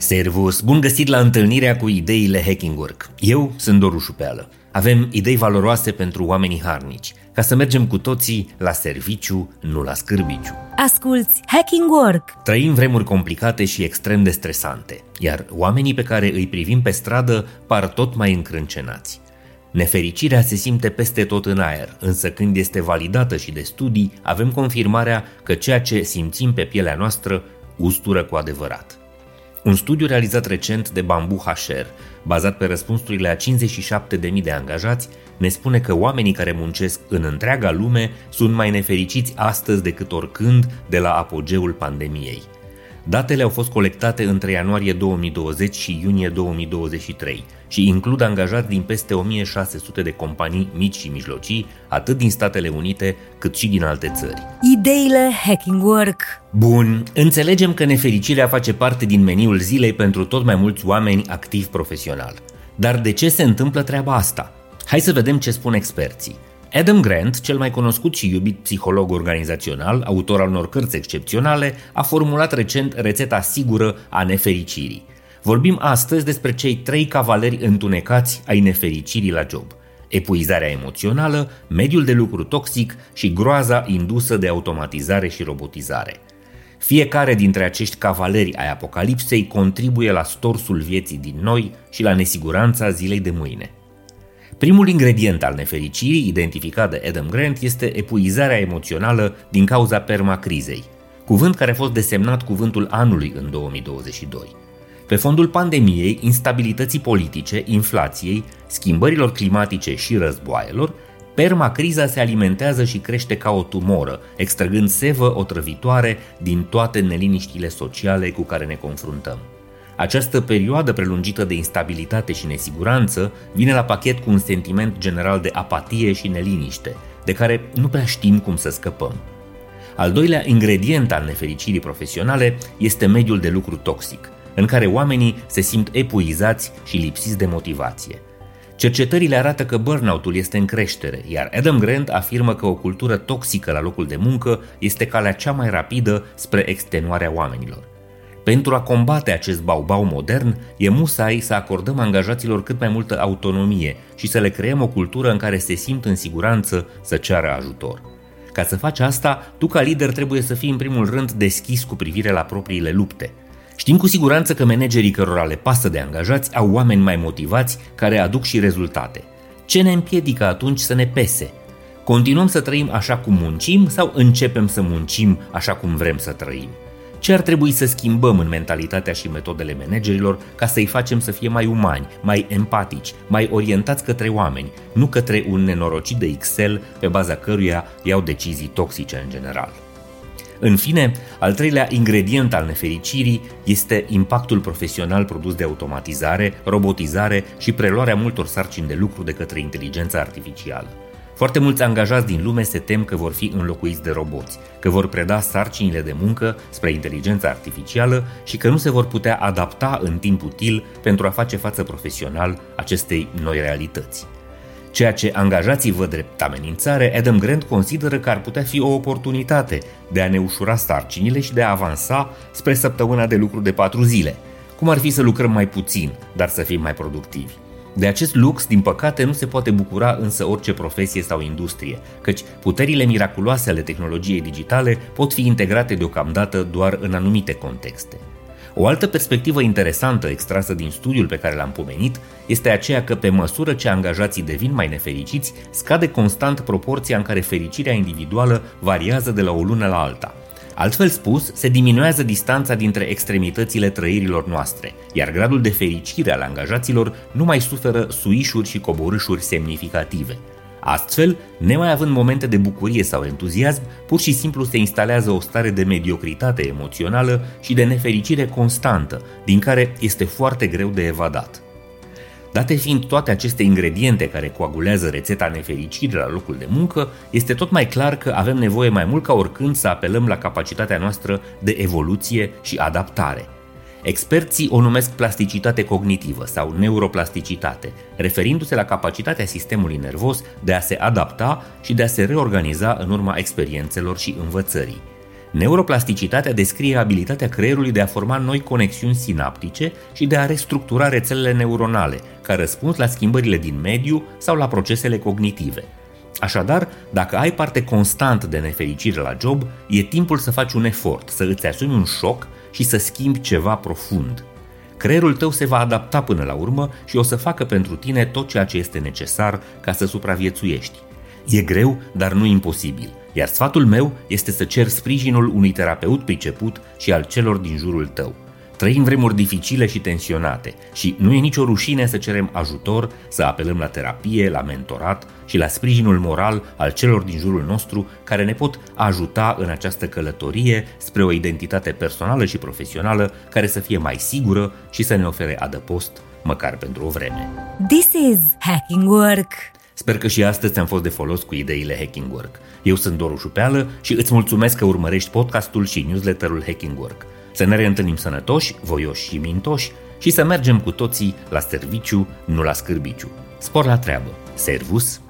Servus! Bun găsit la întâlnirea cu ideile Hacking Work. Eu sunt Doru Șupeală. Avem idei valoroase pentru oamenii harnici, ca să mergem cu toții la serviciu, nu la scârbiciu. Asculți Hacking Work! Trăim vremuri complicate și extrem de stresante, iar oamenii pe care îi privim pe stradă par tot mai încrâncenați. Nefericirea se simte peste tot în aer, însă când este validată și de studii, avem confirmarea că ceea ce simțim pe pielea noastră ustură cu adevărat. Un studiu realizat recent de Bamboo HR, bazat pe răspunsurile a 57.000 de angajați, ne spune că oamenii care muncesc în întreaga lume sunt mai nefericiți astăzi decât oricând de la apogeul pandemiei. Datele au fost colectate între ianuarie 2020 și iunie 2023 și includ angajați din peste 1600 de companii mici și mijlocii, atât din Statele Unite cât și din alte țări. Ideile Hacking Work Bun, înțelegem că nefericirea face parte din meniul zilei pentru tot mai mulți oameni activi profesional. Dar de ce se întâmplă treaba asta? Hai să vedem ce spun experții. Adam Grant, cel mai cunoscut și iubit psiholog organizațional, autor al unor cărți excepționale, a formulat recent rețeta sigură a nefericirii. Vorbim astăzi despre cei trei cavaleri întunecați ai nefericirii la job. Epuizarea emoțională, mediul de lucru toxic și groaza indusă de automatizare și robotizare. Fiecare dintre acești cavaleri ai apocalipsei contribuie la storsul vieții din noi și la nesiguranța zilei de mâine – Primul ingredient al nefericirii, identificat de Adam Grant, este epuizarea emoțională din cauza permacrizei, cuvânt care a fost desemnat cuvântul anului în 2022. Pe fondul pandemiei, instabilității politice, inflației, schimbărilor climatice și războaielor, permacriza se alimentează și crește ca o tumoră, extrăgând sevă otrăvitoare din toate neliniștile sociale cu care ne confruntăm. Această perioadă prelungită de instabilitate și nesiguranță vine la pachet cu un sentiment general de apatie și neliniște, de care nu prea știm cum să scăpăm. Al doilea ingredient al nefericirii profesionale este mediul de lucru toxic, în care oamenii se simt epuizați și lipsiți de motivație. Cercetările arată că burnout-ul este în creștere, iar Adam Grant afirmă că o cultură toxică la locul de muncă este calea cea mai rapidă spre extenuarea oamenilor. Pentru a combate acest baubau modern, e musai să acordăm angajaților cât mai multă autonomie și să le creăm o cultură în care se simt în siguranță să ceară ajutor. Ca să faci asta, tu ca lider trebuie să fii în primul rând deschis cu privire la propriile lupte. Știm cu siguranță că managerii cărora le pasă de angajați au oameni mai motivați care aduc și rezultate. Ce ne împiedică atunci să ne pese? Continuăm să trăim așa cum muncim sau începem să muncim așa cum vrem să trăim? Ce ar trebui să schimbăm în mentalitatea și metodele managerilor ca să-i facem să fie mai umani, mai empatici, mai orientați către oameni, nu către un nenorocit de Excel pe baza căruia iau decizii toxice în general. În fine, al treilea ingredient al nefericirii este impactul profesional produs de automatizare, robotizare și preluarea multor sarcini de lucru de către inteligența artificială. Foarte mulți angajați din lume se tem că vor fi înlocuiți de roboți, că vor preda sarcinile de muncă spre inteligența artificială și că nu se vor putea adapta în timp util pentru a face față profesional acestei noi realități. Ceea ce angajații văd drept amenințare, Adam Grant consideră că ar putea fi o oportunitate de a ne ușura sarcinile și de a avansa spre săptămâna de lucru de patru zile, cum ar fi să lucrăm mai puțin, dar să fim mai productivi. De acest lux, din păcate, nu se poate bucura însă orice profesie sau industrie, căci puterile miraculoase ale tehnologiei digitale pot fi integrate deocamdată doar în anumite contexte. O altă perspectivă interesantă extrasă din studiul pe care l-am pomenit este aceea că pe măsură ce angajații devin mai nefericiți, scade constant proporția în care fericirea individuală variază de la o lună la alta. Altfel spus, se diminuează distanța dintre extremitățile trăirilor noastre, iar gradul de fericire al angajaților nu mai suferă suișuri și coborâșuri semnificative. Astfel, nemai având momente de bucurie sau entuziasm, pur și simplu se instalează o stare de mediocritate emoțională și de nefericire constantă, din care este foarte greu de evadat. Date fiind toate aceste ingrediente care coagulează rețeta nefericirii la locul de muncă, este tot mai clar că avem nevoie mai mult ca oricând să apelăm la capacitatea noastră de evoluție și adaptare. Experții o numesc plasticitate cognitivă sau neuroplasticitate, referindu-se la capacitatea sistemului nervos de a se adapta și de a se reorganiza în urma experiențelor și învățării. Neuroplasticitatea descrie abilitatea creierului de a forma noi conexiuni sinaptice și de a restructura rețelele neuronale, ca răspuns la schimbările din mediu sau la procesele cognitive. Așadar, dacă ai parte constant de nefericire la job, e timpul să faci un efort, să îți asumi un șoc și să schimbi ceva profund. Creierul tău se va adapta până la urmă și o să facă pentru tine tot ceea ce este necesar ca să supraviețuiești. E greu, dar nu imposibil. Iar sfatul meu este să cer sprijinul unui terapeut priceput și al celor din jurul tău. Trăim vremuri dificile și tensionate și nu e nicio rușine să cerem ajutor, să apelăm la terapie, la mentorat și la sprijinul moral al celor din jurul nostru care ne pot ajuta în această călătorie spre o identitate personală și profesională care să fie mai sigură și să ne ofere adăpost, măcar pentru o vreme. This is Hacking Work! Sper că și astăzi ți-am fost de folos cu ideile Hacking Work. Eu sunt Doru Șupeală și îți mulțumesc că urmărești podcastul și newsletterul Hacking Work. Să ne reîntâlnim sănătoși, voioși și mintoși și să mergem cu toții la serviciu, nu la scârbiciu. Spor la treabă. Servus!